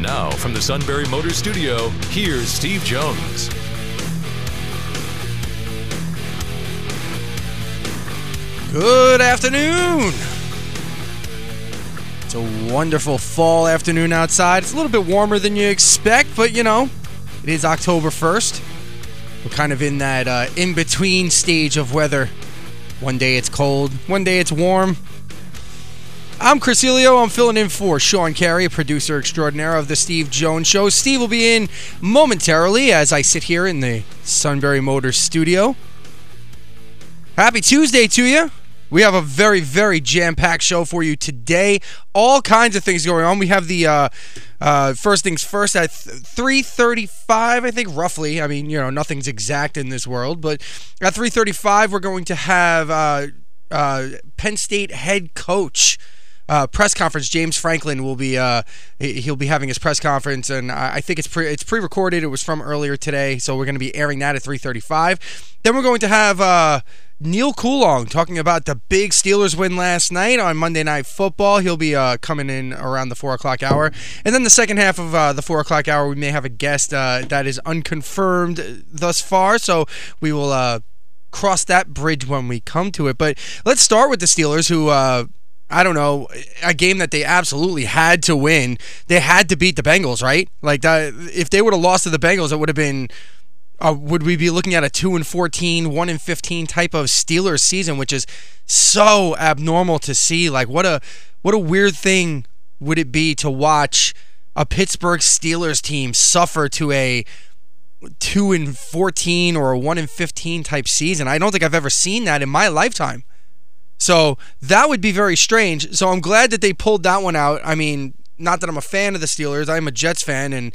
Now, from the Sunbury Motor Studio, here's Steve Jones. Good afternoon. It's a wonderful fall afternoon outside. It's a little bit warmer than you expect, but you know, it is October 1st. We're kind of in that uh, in between stage of weather. One day it's cold, one day it's warm. I'm Chris Elio. I'm filling in for Sean Carey, producer extraordinaire of The Steve Jones Show. Steve will be in momentarily as I sit here in the Sunbury Motors studio. Happy Tuesday to you. We have a very, very jam-packed show for you today. All kinds of things going on. We have the uh, uh, first things first at 3:35, I think, roughly. I mean, you know, nothing's exact in this world, but at 3:35, we're going to have uh, uh, Penn State head coach. Uh, press conference. James Franklin will be uh, he'll be having his press conference, and I think it's pre it's pre-recorded. It was from earlier today, so we're going to be airing that at 3:35. Then we're going to have uh, Neil Coolong talking about the big Steelers win last night on Monday Night Football. He'll be uh, coming in around the four o'clock hour, and then the second half of uh, the four o'clock hour, we may have a guest uh, that is unconfirmed thus far. So we will uh, cross that bridge when we come to it. But let's start with the Steelers, who. I don't know, a game that they absolutely had to win. They had to beat the Bengals, right? Like that if they would have lost to the Bengals, it would have been uh, would we be looking at a 2 and 14, 1 and 15 type of Steelers season, which is so abnormal to see? Like what a what a weird thing would it be to watch a Pittsburgh Steelers team suffer to a 2 and 14 or a 1 and 15 type season. I don't think I've ever seen that in my lifetime. So that would be very strange. So I'm glad that they pulled that one out. I mean, not that I'm a fan of the Steelers. I'm a Jets fan and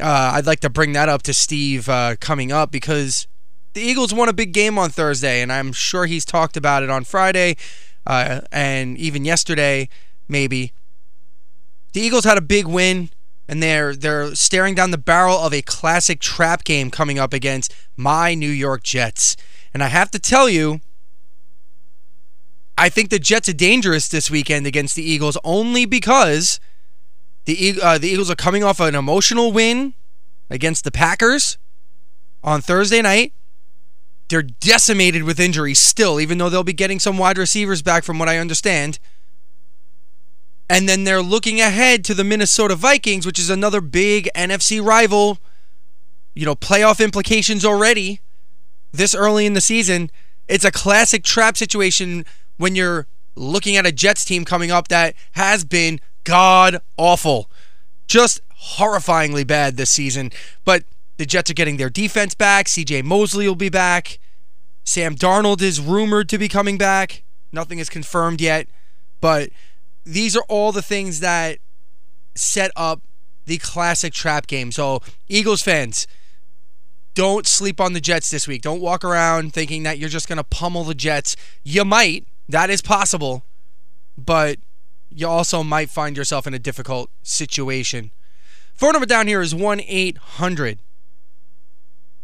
uh, I'd like to bring that up to Steve uh, coming up because the Eagles won a big game on Thursday, and I'm sure he's talked about it on Friday uh, and even yesterday, maybe. The Eagles had a big win, and they're they're staring down the barrel of a classic trap game coming up against my New York Jets. And I have to tell you, I think the Jets are dangerous this weekend against the Eagles only because the uh, the Eagles are coming off an emotional win against the Packers on Thursday night. They're decimated with injuries still, even though they'll be getting some wide receivers back, from what I understand. And then they're looking ahead to the Minnesota Vikings, which is another big NFC rival. You know, playoff implications already this early in the season. It's a classic trap situation when you're looking at a Jets team coming up that has been god awful. Just horrifyingly bad this season. But the Jets are getting their defense back. CJ Mosley will be back. Sam Darnold is rumored to be coming back. Nothing is confirmed yet. But these are all the things that set up the classic trap game. So, Eagles fans, don't sleep on the Jets this week. Don't walk around thinking that you're just going to pummel the Jets. You might. That is possible. But you also might find yourself in a difficult situation. Phone number down here is 1 800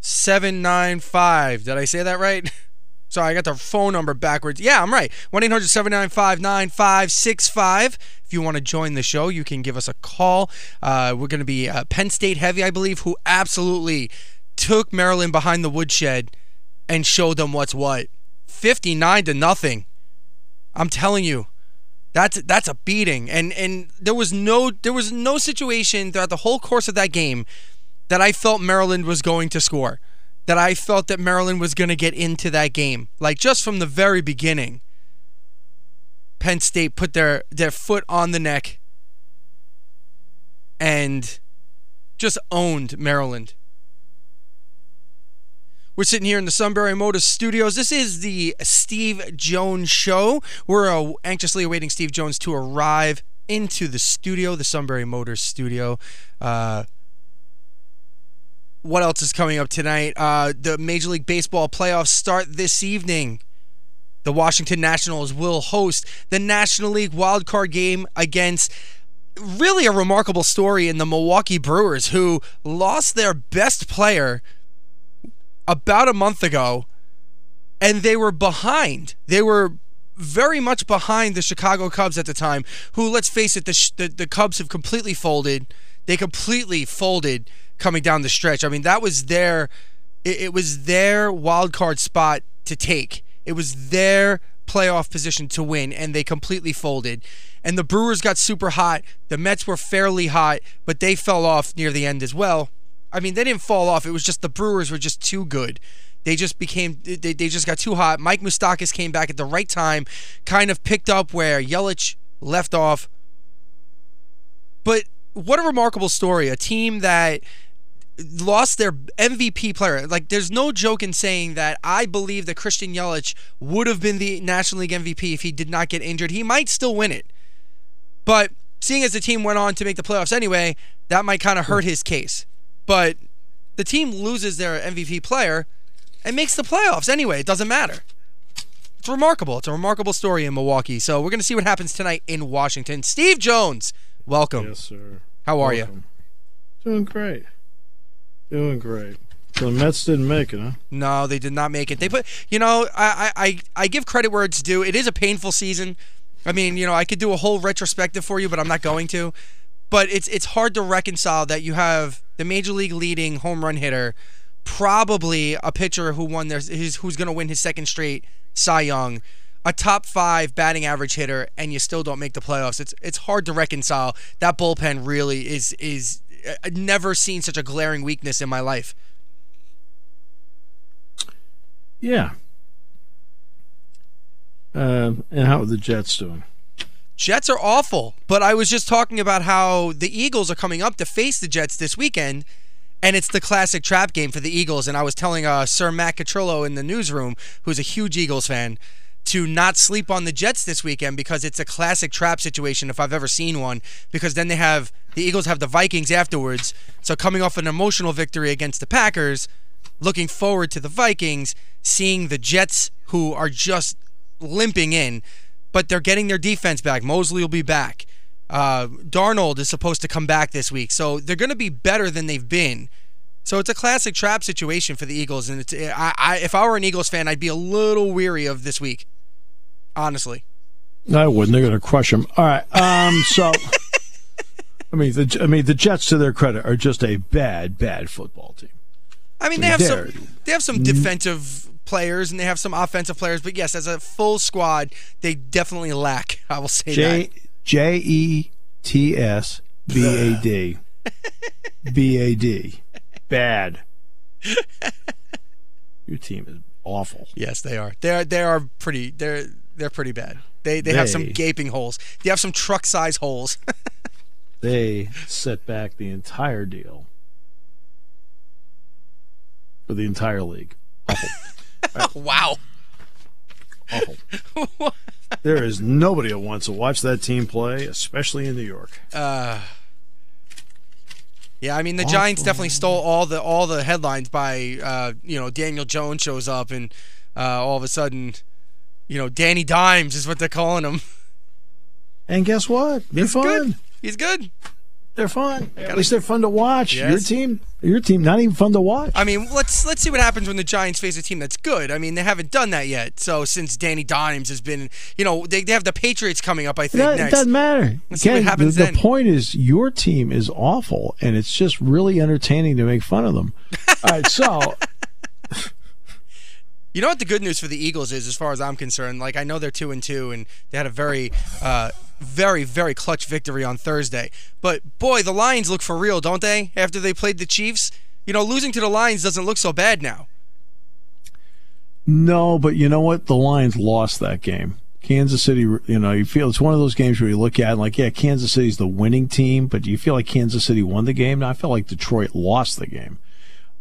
795. Did I say that right? Sorry, I got the phone number backwards. Yeah, I'm right. 1 800 795 9565. If you want to join the show, you can give us a call. Uh, we're going to be uh, Penn State heavy, I believe, who absolutely took Maryland behind the woodshed and showed them what's what. 59 to nothing. I'm telling you, that's that's a beating, and and there was no there was no situation throughout the whole course of that game that I felt Maryland was going to score, that I felt that Maryland was going to get into that game. Like just from the very beginning, Penn State put their their foot on the neck and just owned Maryland. We're sitting here in the Sunbury Motors studios. This is the Steve Jones Show. We're uh, anxiously awaiting Steve Jones to arrive into the studio, the Sunbury Motors studio. Uh, what else is coming up tonight? Uh, the Major League Baseball playoffs start this evening. The Washington Nationals will host the National League wild card game against really a remarkable story in the Milwaukee Brewers, who lost their best player about a month ago, and they were behind. They were very much behind the Chicago Cubs at the time, who, let's face it, the, the, the Cubs have completely folded. They completely folded coming down the stretch. I mean, that was their it, it was their wild card spot to take. It was their playoff position to win, and they completely folded. And the Brewers got super hot. The Mets were fairly hot, but they fell off near the end as well. I mean, they didn't fall off. It was just the Brewers were just too good. They just became they, they just got too hot. Mike Moustakas came back at the right time, kind of picked up where Yelich left off. But what a remarkable story. A team that lost their MVP player. Like, there's no joke in saying that I believe that Christian Yelich would have been the National League MVP if he did not get injured. He might still win it. But seeing as the team went on to make the playoffs anyway, that might kind of hurt his case. But the team loses their MVP player and makes the playoffs anyway. It doesn't matter. It's remarkable. It's a remarkable story in Milwaukee. So we're going to see what happens tonight in Washington. Steve Jones, welcome. Yes, sir. How are Welcome. you? Doing great. Doing great. So the Mets didn't make it, huh? No, they did not make it. They put, you know, I, I, I give credit where it's due. It is a painful season. I mean, you know, I could do a whole retrospective for you, but I'm not going to. But it's it's hard to reconcile that you have the major league leading home run hitter, probably a pitcher who won their his, who's going to win his second straight Cy Young, a top five batting average hitter, and you still don't make the playoffs. It's it's hard to reconcile. That bullpen really is is I've never seen such a glaring weakness in my life. Yeah. Uh, and how are the Jets doing? Jets are awful, but I was just talking about how the Eagles are coming up to face the Jets this weekend, and it's the classic trap game for the Eagles. And I was telling uh, Sir Matt Catrillo in the newsroom, who's a huge Eagles fan, to not sleep on the Jets this weekend because it's a classic trap situation if I've ever seen one. Because then they have the Eagles have the Vikings afterwards. So coming off an emotional victory against the Packers, looking forward to the Vikings, seeing the Jets who are just limping in, but they're getting their defense back. Mosley will be back. Uh, Darnold is supposed to come back this week, so they're going to be better than they've been. So it's a classic trap situation for the Eagles, and it's I, I if I were an Eagles fan, I'd be a little weary of this week, honestly. I wouldn't. They're going to crush them. All right. Um. So, I mean, the I mean the Jets, to their credit, are just a bad, bad football team. I mean, they have some they have some defensive players and they have some offensive players, but yes, as a full squad, they definitely lack. I will say J- that. J E T S B A D. B A D. Bad. Your team is awful. Yes, they are. They are. They are pretty. They're they're pretty bad. They they, have some gaping holes. They have some truck size holes. They set back the entire deal for the entire league. Awful. wow. Awful. there is nobody that wants to watch that team play, especially in New York. Uh, yeah, I mean the Giants definitely stole all the all the headlines by uh, you know Daniel Jones shows up and uh, all of a sudden, you know Danny Dimes is what they're calling him. And guess what? They're He's fun. good. He's good. They're fun. At least they're fun to watch. Your team, your team, not even fun to watch. I mean, let's let's see what happens when the Giants face a team that's good. I mean, they haven't done that yet. So since Danny Dimes has been, you know, they, they have the Patriots coming up. I think That- it next. doesn't matter. Let's see what happens the, the point is, your team is awful, and it's just really entertaining to make fun of them. All right, so You know what the good news for the Eagles is, as far as I'm concerned. Like I know they're two and two, and they had a very, uh, very, very clutch victory on Thursday. But boy, the Lions look for real, don't they? After they played the Chiefs, you know, losing to the Lions doesn't look so bad now. no, but you know what? The Lions lost that game. Kansas City, you know, you feel it's one of those games where you look at it like, yeah, Kansas City's the winning team, but do you feel like Kansas City won the game? No, I feel like Detroit lost the game.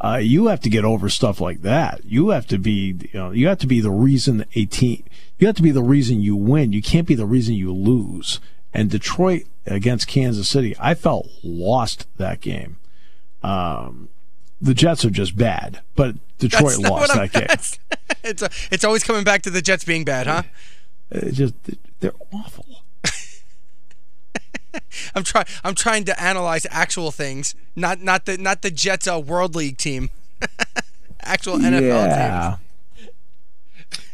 Uh, you have to get over stuff like that. You have to be, you know, you have to be the reason a team, you have to be the reason you win. You can't be the reason you lose. And Detroit against Kansas City, I felt lost that game. Um, the Jets are just bad, but Detroit lost that game. it's it's always coming back to the Jets being bad, huh? It just they're awful. I'm trying. I'm trying to analyze actual things, not not the not the Jets uh, World League team, actual NFL team. yeah. teams.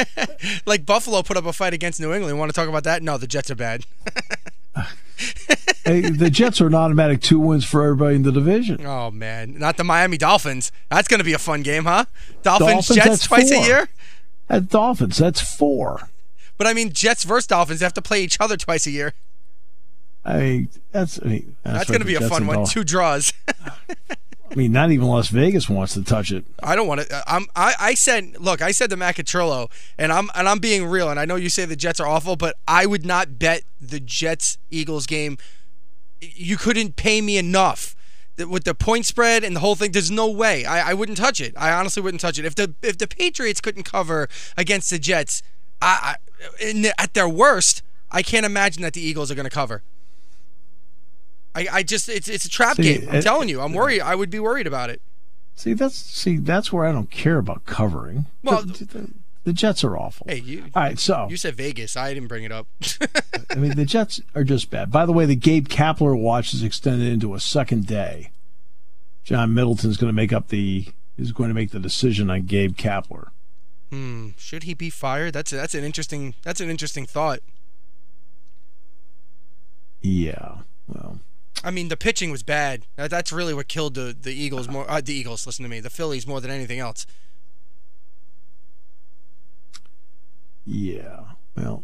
like Buffalo put up a fight against New England. Want to talk about that? No, the Jets are bad. hey, the Jets are an automatic two wins for everybody in the division. Oh man, not the Miami Dolphins. That's going to be a fun game, huh? Dolphins, Dolphins, Jets twice four. a year. At Dolphins, that's four. But I mean, Jets versus Dolphins have to play each other twice a year. I mean, that's I mean, that's, that's going to be a fun one. Two draws. I mean, not even Las Vegas wants to touch it. I don't want to. Uh, I'm. I, I said, look, I said to Macatrillo, and I'm and I'm being real. And I know you say the Jets are awful, but I would not bet the Jets Eagles game. You couldn't pay me enough with the point spread and the whole thing. There's no way. I, I wouldn't touch it. I honestly wouldn't touch it. If the if the Patriots couldn't cover against the Jets, I, I at their worst, I can't imagine that the Eagles are going to cover. I, I just it's it's a trap See, game. I'm it- telling you, I'm worried. I would be worried about it. See, that's see, that's where I don't care about covering. Well- the, the, the Jets are awful. Hey, you All right, so you said Vegas. I didn't bring it up. I mean, the Jets are just bad. By the way, the Gabe Kapler watch is extended into a second day. John Middleton's going to make up the is going to make the decision on Gabe Kapler. Hmm. Should he be fired? That's a, that's an interesting that's an interesting thought. Yeah, well, I mean, the pitching was bad. That's really what killed the the Eagles more. Uh, the Eagles, listen to me. The Phillies more than anything else. yeah, well.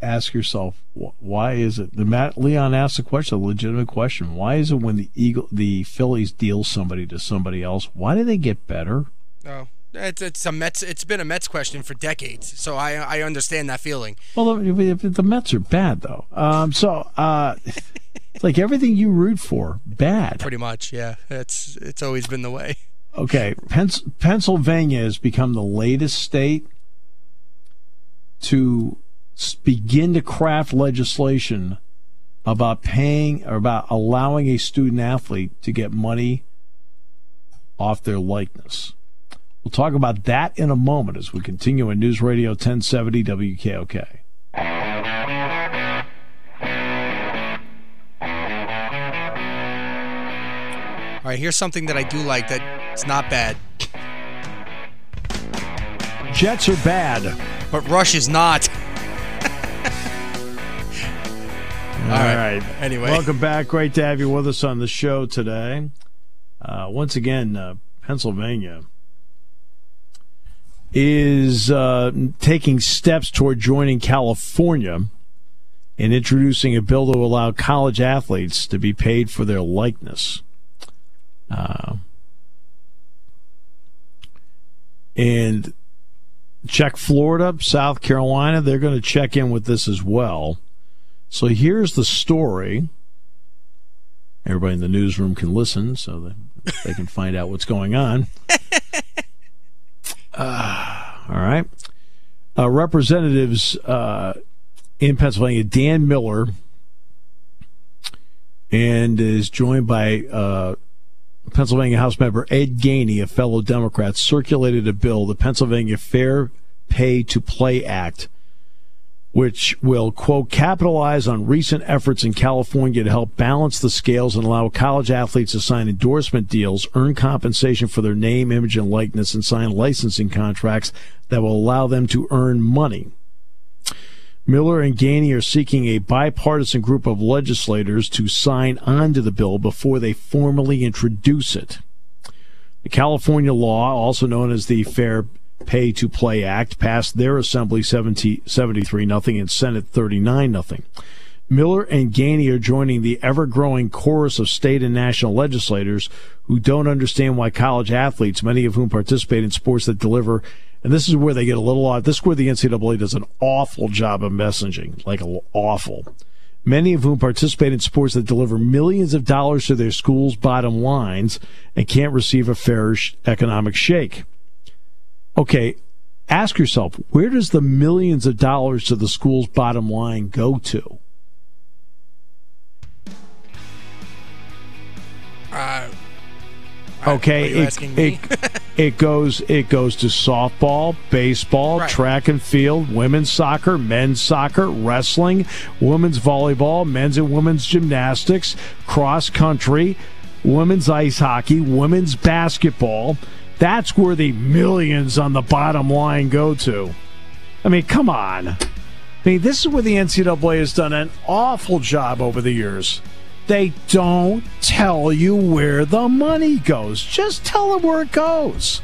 Ask yourself why is it? The Matt Leon asked a question, a legitimate question. Why is it when the Eagle, the Phillies deal somebody to somebody else? Why do they get better? Oh, it's it's a Mets. It's been a Mets question for decades. So I I understand that feeling. Well, the, the, Mets are bad though. Um, so uh, like everything you root for, bad. Pretty much, yeah. It's it's always been the way. Okay, Pens- Pennsylvania has become the latest state to begin to craft legislation about paying or about allowing a student athlete to get money off their likeness. We'll talk about that in a moment as we continue in News Radio 1070 WKOK. All right, here's something that I do like that it's not bad, Jets are bad. but Rush is not. All right. right. Anyway. welcome back. Great to have you with us on the show today. Uh, once again, uh, Pennsylvania is uh, taking steps toward joining California and introducing a bill to allow college athletes to be paid for their likeness. Uh, and check Florida, South Carolina, they're going to check in with this as well. So here's the story. Everybody in the newsroom can listen so that they can find out what's going on. Uh, all right. Uh, representatives uh, in Pennsylvania, Dan Miller, and is joined by uh, Pennsylvania House member Ed Gainey, a fellow Democrat, circulated a bill, the Pennsylvania Fair Pay to Play Act, which will, quote, capitalize on recent efforts in California to help balance the scales and allow college athletes to sign endorsement deals, earn compensation for their name, image, and likeness, and sign licensing contracts that will allow them to earn money. Miller and Gainey are seeking a bipartisan group of legislators to sign on to the bill before they formally introduce it. The California law, also known as the Fair Pay to Play Act, passed their assembly 70, 73 nothing and Senate 39 nothing. Miller and Gainey are joining the ever growing chorus of state and national legislators who don't understand why college athletes, many of whom participate in sports that deliver, and this is where they get a little odd. This is where the NCAA does an awful job of messaging, like awful. Many of whom participate in sports that deliver millions of dollars to their schools' bottom lines and can't receive a fair economic shake. Okay, ask yourself, where does the millions of dollars to the school's bottom line go to? Uh, Okay, it, it, it goes it goes to softball, baseball, Right. track and field, women's soccer, men's soccer, wrestling, women's volleyball, men's and women's gymnastics, cross country, women's ice hockey, women's basketball. That's where the millions on the bottom line go to. I mean, come on. I mean, this is where the NCAA has done an awful job over the years. They don't tell you where the money goes. Just tell them where it goes.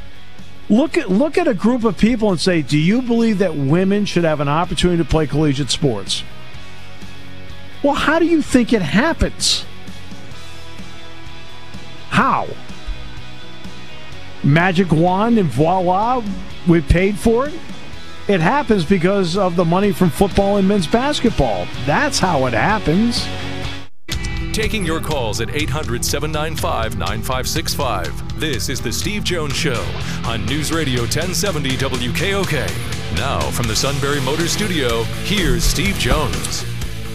Look at look at a group of people and say, "Do you believe that women should have an opportunity to play collegiate sports?" Well, how do you think it happens? How? Magic wand and voila, we paid for it? It happens because of the money from football and men's basketball. That's how it happens. Taking your calls at 800 795 9565. This is The Steve Jones Show on News Radio 1070 WKOK. Now, from the Sunbury Motors Studio, here's Steve Jones.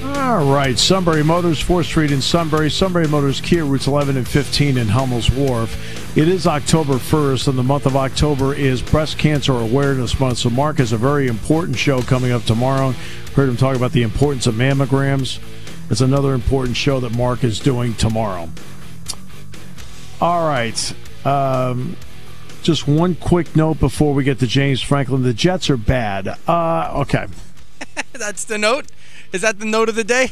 All right, Sunbury Motors, 4th Street in Sunbury, Sunbury Motors, Kia routes 11 and 15 in Hummel's Wharf. It is October 1st, and the month of October is Breast Cancer Awareness Month. So, Mark has a very important show coming up tomorrow. Heard him talk about the importance of mammograms. It's another important show that Mark is doing tomorrow. All right. Um, just one quick note before we get to James Franklin. The Jets are bad. Uh, okay. That's the note. Is that the note of the day?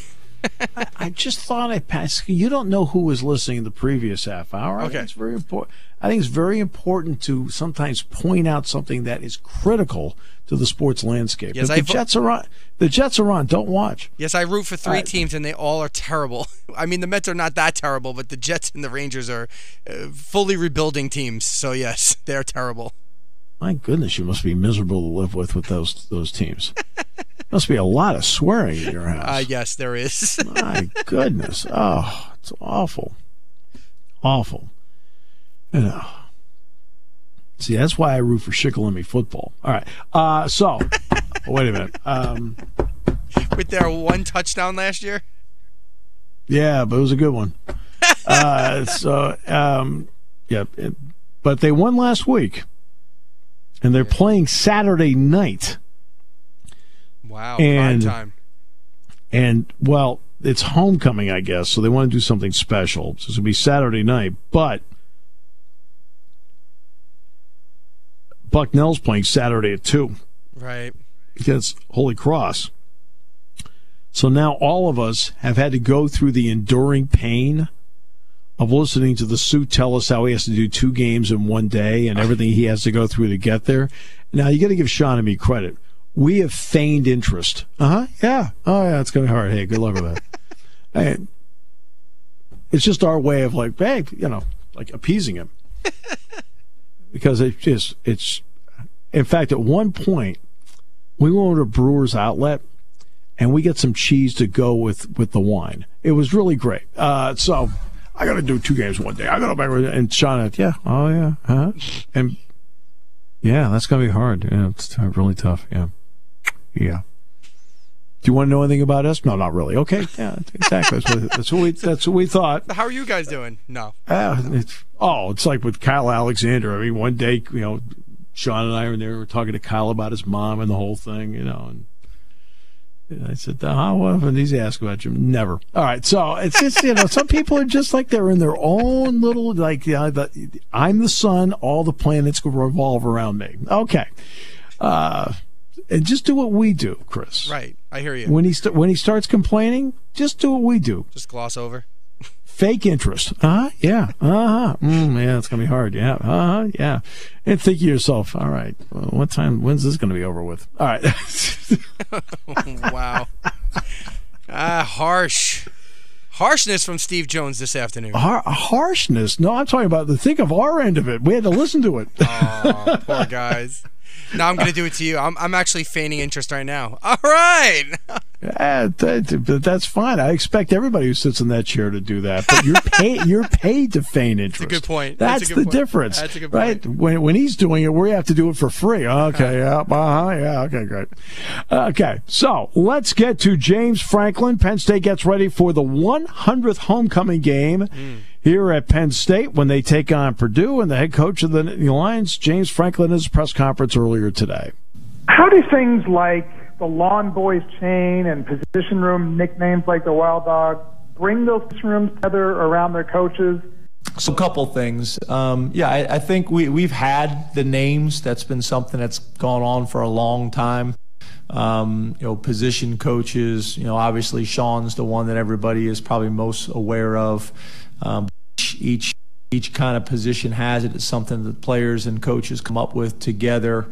I just thought I passed. You don't know who was listening in the previous half hour. I Okay. think it's very important. I think it's very important to sometimes point out something that is critical to the sports landscape. Yes, if I the vo- Jets are on, the Jets are on. Don't watch. Yes, I root for three Uh, teams, and they all are terrible. I mean, the Mets are not that terrible, but the Jets and the Rangers are uh, fully rebuilding teams. So yes, they're terrible. My goodness, you must be miserable to live with with those those teams. must be a lot of swearing in your house. Uh, yes, there is. My goodness. Oh, it's awful. Awful. You know. See, that's why I root for Shikellamy football. All right. Uh, so, wait a minute. Um, With their one touchdown last year. yeah, but it was a good one. Uh, so, um, yeah, it- but they won last week, and they're playing Saturday night. Wow, And- prime time. And well, it's homecoming, I guess, so they want to do something special. So it's gonna be Saturday night, but Bucknell's playing Saturday at two Right. against Holy Cross. So now all of us have had to go through the enduring pain of listening to the suit tell us how he has to do two games in one day and everything he has to go through to get there. Now you got to give Sean and me credit. We have feigned interest. Uh huh. Yeah. Oh yeah. It's gonna be hard. Hey, good luck with that. Hey, it's just our way of like, hey, you know, like appeasing him because it just it's. In fact, at one point, we went to a Brewer's Outlet and we got some cheese to go with with the wine. It was really great. Uh, so I got to do two games one day. I got to back and Sean, yeah, oh yeah, huh? And yeah, that's gonna be hard. Yeah, it's t- really tough. Yeah, yeah. Do you want to know anything about us? No, not really. Okay, yeah, exactly. That's what, that's what we that's what we thought. How are you guys doing? No. Uh, it's, oh, it's like with Kyle Alexander. I mean, one day, you know, Sean and I were there, we were talking to Kyle about his mom and the whole thing, you know, and I said, how often does he ask about you? Never. All right. So it's just, you know, some people are just like they're in their own little, like, you know, the, I'm the sun, all the planets will revolve around me. Okay. Uh, and just do what we do, Chris. Right. I hear you. When he, st- when he starts complaining, just do what we do Just gloss over. Fake interest. Uh huh. Yeah. Uh huh. Mm, yeah, it's gonna be hard. Yeah. Uh huh. Yeah. And think to yourself, all right, well, what time? When's this gonna be over with? All right. wow. Ah, harsh. Harshness from Steve Jones this afternoon. Har- harshness. No, I'm talking about the think of our end of it. We had to listen to it. Oh, poor guys. Now I'm going to do it to you. I'm, I'm actually feigning interest right now. All right. Yeah, that, that's fine. I expect everybody who sits in that chair to do that. But you're paid. you're paid to feign interest. That's a good point. That's, That's the point. difference. That's a good right? point. When when he's doing it, we have to do it for free. Okay. Yeah. Uh-huh, yeah. Okay. Great. Okay. So let's get to James Franklin. Penn State gets ready for the 100th homecoming game. Mm. Here at Penn State, when they take on Purdue, and the head coach of the Lions, James Franklin, his press conference earlier today. How do things like the Lawn Boys chain and position room nicknames like the Wild Dog bring those rooms together around their coaches? So a couple things. Um, yeah, I, I, think we, we've had the names. That's been something that's gone on for a long time. Um, you know, position coaches, you know, obviously Sean's the one that everybody is probably most aware of. Um, each each kind of position has it. It's something that players and coaches come up with together.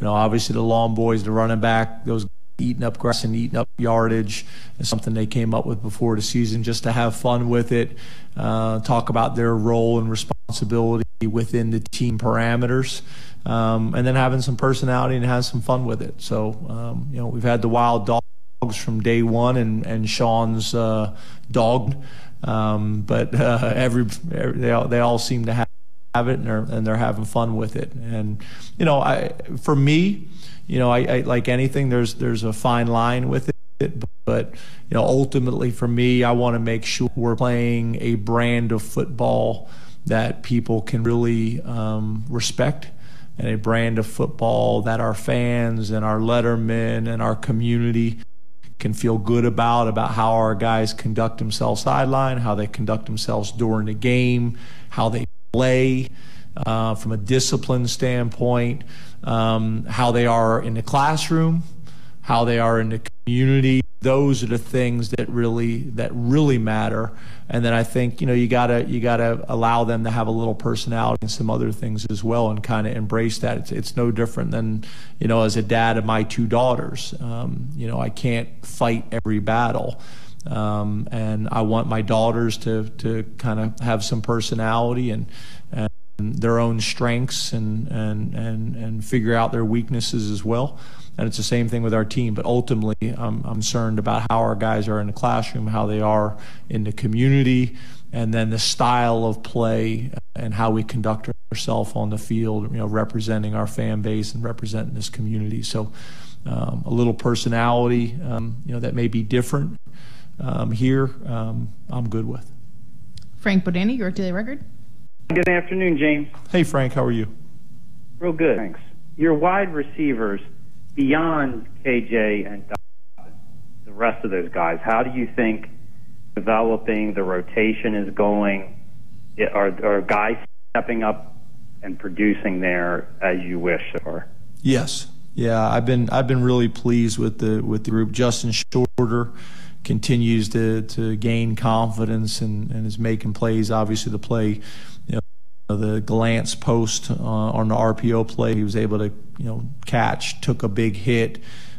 You know, obviously the Lawn Boys, the running back, those eating up grass and eating up yardage is something they came up with before the season just to have fun with it, uh, talk about their role and responsibility within the team parameters, um, and then having some personality and have some fun with it. So, um, you know, we've had the wild dogs from day one, and and Sean's uh, dog, um, but uh, every, every they all, they all seem to have have it and they're, and they're having fun with it. And, you know, I, for me, you know, I, I, like anything, there's, there's a fine line with it, but, you know, ultimately for me, I want to make sure we're playing a brand of football that people can really um, respect and a brand of football that our fans and our lettermen and our community can feel good about about how our guys conduct themselves sideline, how they conduct themselves during the game, how they play uh, from a discipline standpoint, um, how they are in the classroom, how they are in the community. Those are the things that really that really matter. And then I think you know you gotta you gotta allow them to have a little personality and some other things as well, and kind of embrace that. It's, it's no different than you know as a dad of my two daughters. Um, you know I can't fight every battle. Um, and I want my daughters to to kind of have some personality and, and their own strengths and, and and and figure out their weaknesses as well. And it's the same thing with our team. But ultimately, I'm, I'm concerned about how our guys are in the classroom, how they are in the community, and then the style of play and how we conduct ourselves on the field. You know, representing our fan base and representing this community. So. Um, a little personality, um, you know, that may be different um, here, um, I'm good with. Frank Bodani, York Daily Record. Good afternoon, James. Hey, Frank, how are you? Real good, thanks. Your wide receivers, beyond KJ and Donovan, the rest of those guys, how do you think developing the rotation is going? Are, are guys stepping up and producing there as you wish so Yes. Yeah, I've been I've been really pleased with the with the group. Justin Shorter continues to, to gain confidence and, and is making plays. Obviously, the play, you know, the glance post uh, on the RPO play, he was able to you know catch, took a big hit.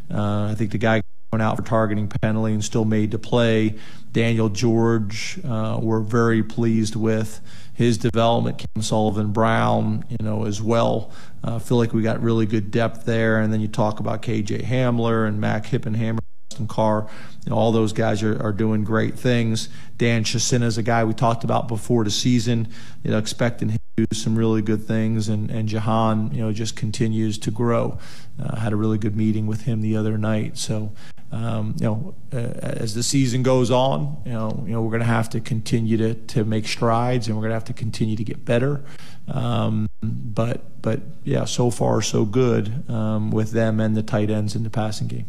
Uh, I think the guy went out for targeting penalty and still made the play. Daniel George, uh, we're very pleased with his development. Cam Sullivan Brown, you know, as well. I uh, feel like we got really good depth there. And then you talk about KJ Hamler and Mac Hippenhammer. Carr, you know, all those guys are, are doing great things. Dan Chisena is a guy we talked about before the season, you know, expecting him to do some really good things. And, and Jahan, you know, just continues to grow. Uh, had a really good meeting with him the other night. So, um, you know, uh, as the season goes on, you know, you know, we're going to have to continue to, to make strides and we're going to have to continue to get better. Um, but, but yeah, so far so good um, with them and the tight ends in the passing game.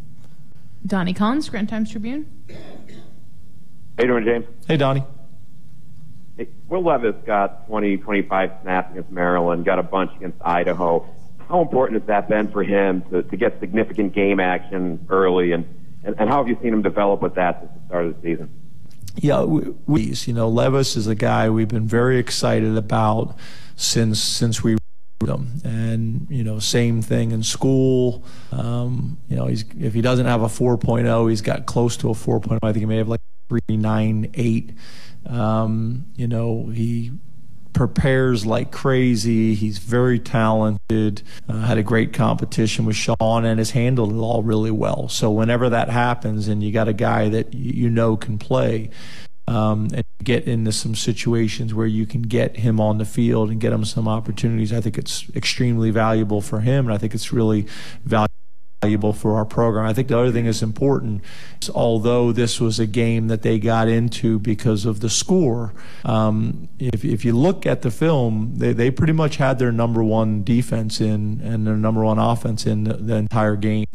Donnie Collins, Scranton Times Tribune. Hey, you doing, James? Hey, Donnie. Hey, Will Levis got 20, 25 snaps against Maryland, got a bunch against Idaho. How important has that been for him to, to get significant game action early, and, and, and how have you seen him develop with that since the start of the season? Yeah, we, we, you know, Levis is a guy we've been very excited about since since we them. And you know, same thing in school. Um, you know, he's if he doesn't have a 4.0, he's got close to a 4.0. I think he may have like 398. Um, you know, he prepares like crazy. He's very talented. Uh, had a great competition with Sean and has handled it all really well. So whenever that happens, and you got a guy that you know can play. Um, and get into some situations where you can get him on the field and get him some opportunities. I think it's extremely valuable for him, and I think it's really valuable valuable for our program. I think the other thing is important, is although this was a game that they got into because of the score, um, if, if you look at the film, they, they pretty much had their number one defense in and their number one offense in the, the entire game.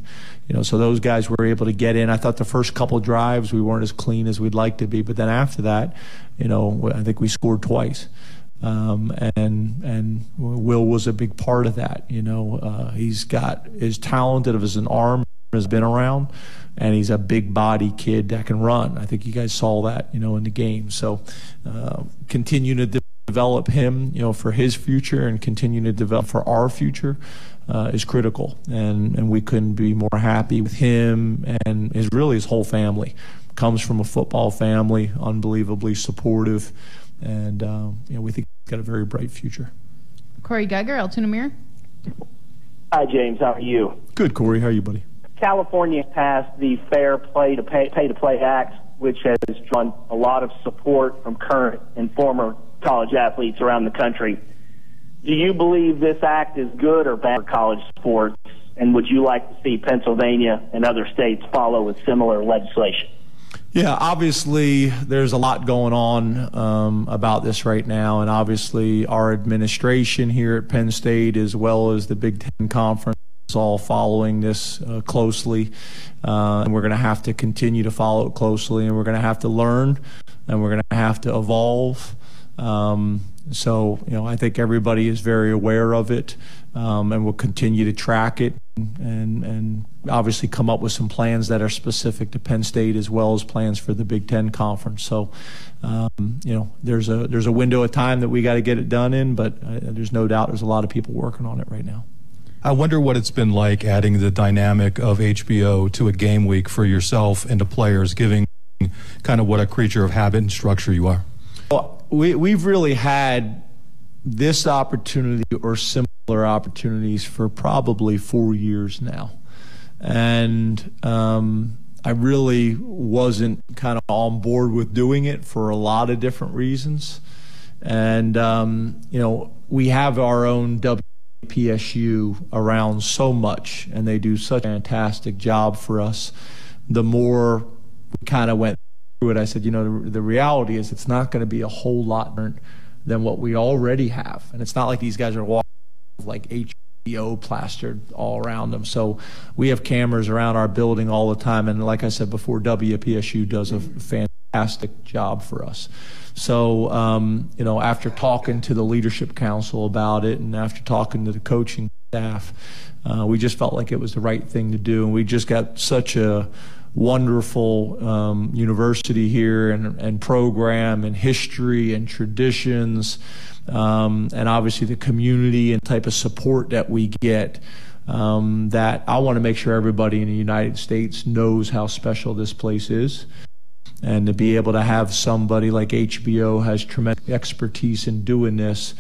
You know, so those guys were able to get in. I thought the first couple drives we weren't as clean as we'd like to be, but then after that, you know, I think we scored twice. Um, and and Will was a big part of that. You know, uh, he's got as talented of as an arm has been around, and he's a big body kid that can run. I think you guys saw that, you know, in the game. So, uh, continue to de- develop him, you know, for his future and continue to develop for our future. Uh, is critical, and and we couldn't be more happy with him and his really his whole family. Comes from a football family, unbelievably supportive and uh, you know we think he's got a very bright future. Cory Giger, Altoona Mirror. Hi, James. How are you? Good, Corey. How are you, buddy? California passed the Fair Play to Pay, pay to Play Act, which has drawn a lot of support from current and former college athletes around the country. Do you believe this act is good or bad for college sports? And would you like to see Pennsylvania and other states follow with similar legislation? Yeah, obviously, there's a lot going on um, about this right now, and obviously, our administration here at Penn State, as well as the Big Ten Conference, is all following this uh, closely, uh, and we're going to have to continue to follow it closely, and we're going to have to learn, and we're going to have to evolve. Um, so, you know, I think everybody is very aware of it, um, and will continue to track it and and obviously come up with some plans that are specific to Penn State as well as plans for the Big Ten Conference. So, um, you know, there's a there's a window of time that we got to get it done in, but uh, there's no doubt there's a lot of people working on it right now. I wonder what it's been like adding the dynamic of HBO to a game week for yourself and the players, giving kind of what a creature of habit and structure you are. Well, we we've really had this opportunity or similar opportunities for probably four years now. And um, I really wasn't kind of on board with doing it for a lot of different reasons. And, um, you know, we have our own WPSU around so much, and they do such a fantastic job for us. The more we kind of went through it, I said, you know, the, the reality is it's not going to be a whole lot different than what we already have. And it's not like these guys are walking like HBO plastered all around them. So we have cameras around our building all the time. And like I said before, WPSU does a fantastic job for us. So, um, you know, after talking to the leadership council about it and after talking to the coaching staff, uh, we just felt like it was the right thing to do. And we just got such a wonderful um, university here and, and program and history and traditions um, and obviously the community and type of support that we get um, that I want to make sure everybody in the United States knows how special this place is. And to be able to have somebody like HBO has tremendous expertise in doing this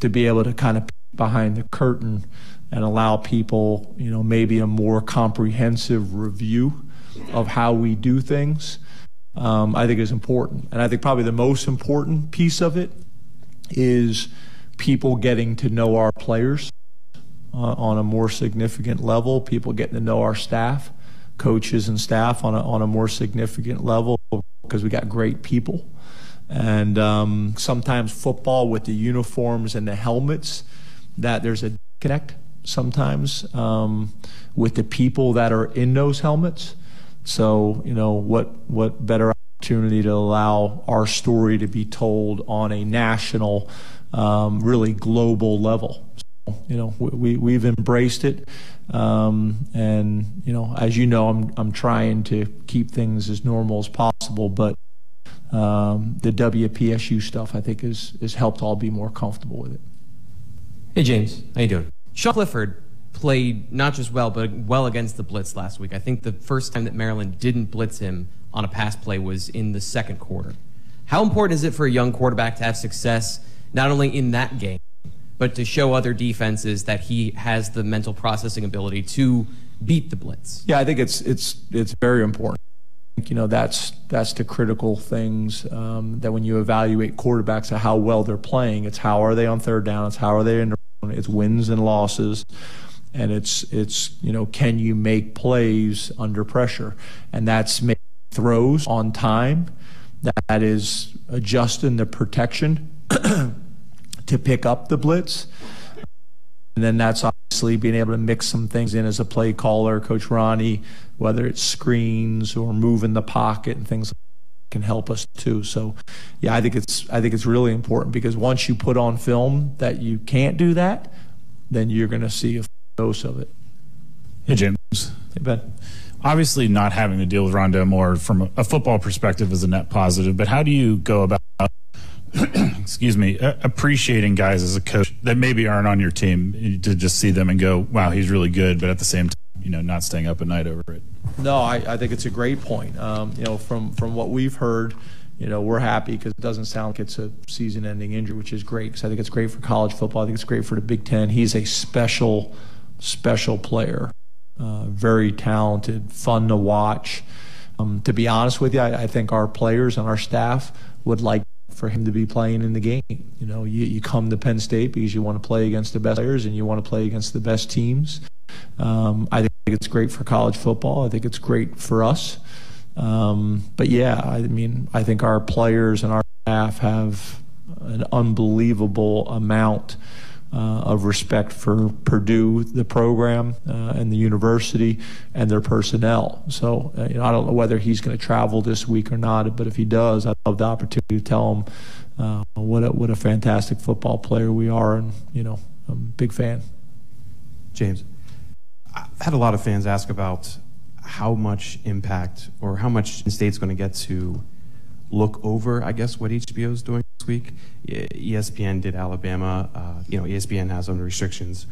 to be able to kind of behind the curtain and allow people, you know, maybe a more comprehensive review of how we do things, um, I think is important. And I think probably the most important piece of it is people getting to know our players uh, on a more significant level, people getting to know our staff, coaches and staff on a, on a more significant level because we got great people. And um, sometimes football with the uniforms and the helmets, that there's a connect sometimes um, with the people that are in those helmets. So, you know, what, what better opportunity to allow our story to be told on a national, um, really global level. So, you know, we, we've embraced it. Um, and, you know, as you know, I'm, I'm trying to keep things as normal as possible, but um, the WPSU stuff, I think, is, has helped all be more comfortable with it. Hey, James. How you doing? Sean Clifford played not just well, but well against the blitz last week. I think the first time that Maryland didn't blitz him on a pass play was in the second quarter. How important is it for a young quarterback to have success not only in that game, but to show other defenses that he has the mental processing ability to beat the blitz. Yeah, I think it's it's it's very important. You know, that's that's the critical things um, that when you evaluate quarterbacks, how well they're playing. It's how are they on third down. It's how are they in. It's wins and losses, and it's it's you know can you make plays under pressure, and that's make throws on time. That is adjusting the protection to pick up the blitz. And then that's obviously being able to mix some things in as a play caller, Coach Rahne, whether it's screens or moving the pocket and things like can help us too. So, yeah, I think it's I think it's really important because once you put on film that you can't do that, then you're going to see a dose of it. Hey James. Hey Ben. Obviously, not having to deal with Rondale Moore from a football perspective is a net positive. But how do you go about excuse me, appreciating guys as a coach that maybe aren't on your team to just see them and go, wow, he's really good, but at the same time, you know, not staying up at night over it. No, I, I think it's a great point. Um, you know, from from what we've heard, you know, we're happy because it doesn't sound like it's a season-ending injury, which is great. Because I think it's great for college football. I think it's great for the Big Ten. He's a special, special player, uh, very talented, fun to watch. Um, to be honest with you, I, I think our players and our staff would like for him to be playing in the game. You know, you, you come to Penn State because you want to play against the best players and you want to play against the best teams. Um, I think it's great for college football. I think it's great for us. Um, but yeah, I mean, I think our players and our staff have an unbelievable amount of respect for Purdue, the program, uh, and the university, and their personnel. So, uh, you know, I don't know whether he's going to travel this week or not, but if he does, I'd love the opportunity to tell him uh, what a, what a fantastic football player we are, and you know, I'm a big fan. James, I've had a lot of fans ask about how much impact or how much the State's going to get to look over, I guess, what HBO is doing week. ESPN did Alabama. Uh, you know, ESPN has under restrictions.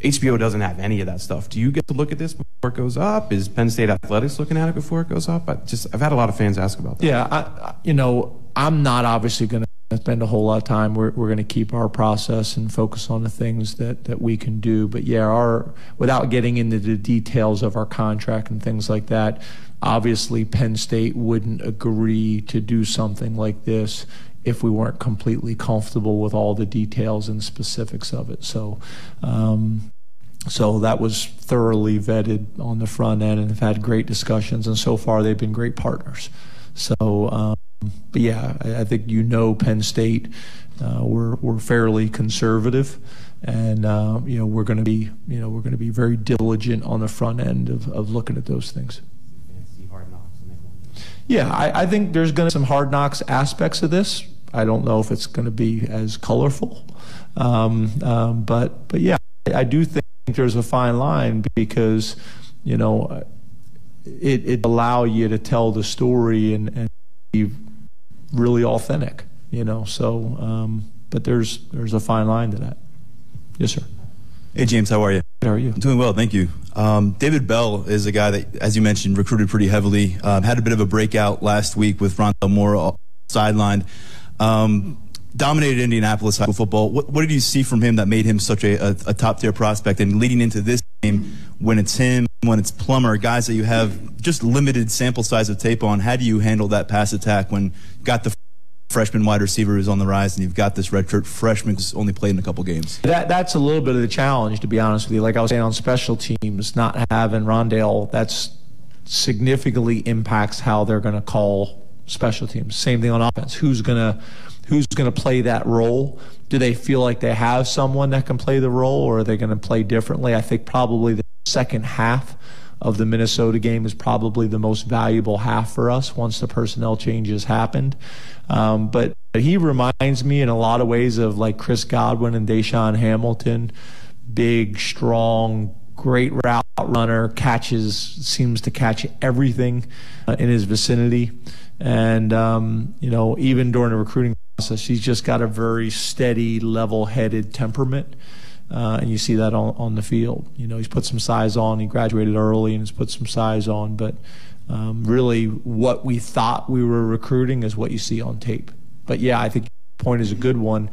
HBO doesn't have any of that stuff. Do you get to look at this before it goes up? Is Penn State Athletics looking at it before it goes up? I just I've had a lot of fans ask about that. Yeah, I, you know, I'm not obviously going to spend a whole lot of time. We're, we're going to keep our process and focus on the things that, that we can do. But yeah, our without getting into the details of our contract and things like that, obviously Penn State wouldn't agree to do something like this if we weren't completely comfortable with all the details and specifics of it. So, um, so that was thoroughly vetted on the front end and have had great discussions. And so far, they've been great partners. So, um, but yeah, I, I, think you know Penn State. Uh, we're we're fairly conservative, and uh, you know we're going to be you know we're going to be very diligent on the front end of, of looking at those things. Yeah, I, I think there's going to be some hard knocks aspects of this. I don't know if it's going to be as colorful, um, um, but but yeah, I do think there's a fine line because you know it it allow you to tell the story and, and be really authentic. You know, so um, but there's there's a fine line to that. Yes, sir. Hey James, how are you? How are you? I'm doing well, thank you. Um, David Bell is a guy that, as you mentioned, recruited pretty heavily. Um, had a bit of a breakout last week with Rondale Moore sidelined. Um, dominated Indianapolis high school football. What, what, did you see from him that made him such a, a, a top tier prospect? And leading into this game, when it's him, when it's Plummer, guys that you have just limited sample size of tape on, how do you handle that pass attack when got the freshman wide receiver who's on the rise and you've got this redshirt freshman who's only played in a couple games? That, that's a little bit of the challenge, to be honest with you. Like I was saying on special teams, not having Rondale, that's significantly impacts how they're going to call special teams. Same thing on offense. Who's gonna who's gonna play that role? Do they feel like they have someone that can play the role, or are they to play differently? I think probably the second half of the Minnesota game is probably the most valuable half for us once the personnel changes happened. Um, but he reminds me in a lot of ways of like Chris Godwin and DaeSean Hamilton, big, strong, great route runner, catches, seems to catch everything uh, in his vicinity. And, um, you know, even during the recruiting process, he's just got a very steady, level headed temperament. Uh, and you see that on, on the field. You know, he's put some size on. He graduated early and has put some size on. But um, really, what we thought we were recruiting is what you see on tape. But yeah, I think the point is a good one.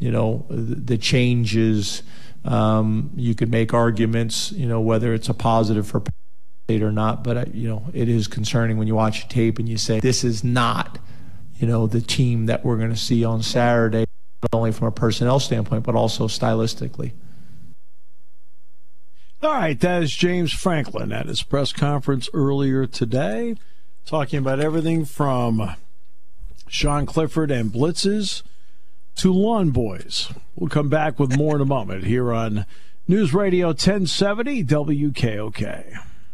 you know, the changes. Um, you could make arguments, you know, whether it's a positive for or not, but uh, you know, it is concerning when you watch a tape and you say this is not, you know, the team that we're going to see on Saturday, not only from a personnel standpoint but also stylistically. All right, that is James Franklin at his press conference earlier today, talking about everything from Sean Clifford and blitzes to lawn boys. We'll come back with more in a moment here on News Radio 1070 WKOK.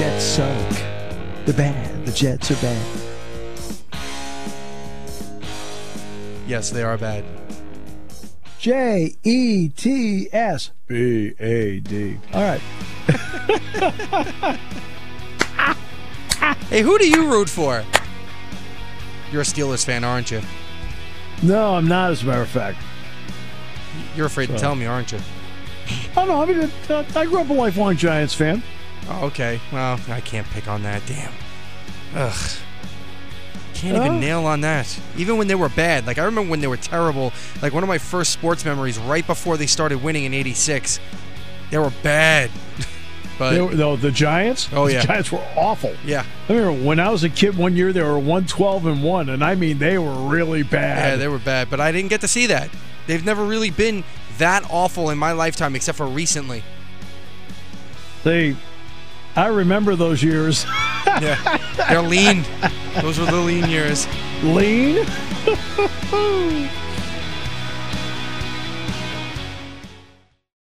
Jets suck. They're bad. The Jets are bad. Yes, they are bad. J E T S B A D. All right. Hey, who do you root for? You're a Steelers fan, aren't you? No, I'm not, as a matter of fact. You're afraid to tell me, aren't you? Oh, no, I mean, I grew up a lifelong Giants fan. Oh, okay. Well, I can't pick on that. Damn. Ugh. Can't Uh? even nail on that. Even when they were bad. Like, I remember when they were terrible. Like, one of my first sports memories right before they started winning in 86. They were bad. but They were- no, the Giants. Oh, The yeah. Giants were awful. Yeah. I remember when I was a kid one year they were one twelve and one, and I mean they were really bad. Yeah, they were bad, but I didn't get to see that. They've never really been that awful in my lifetime, except for recently. They, I remember those years. Yeah, they're lean. Those were the lean years. Lean.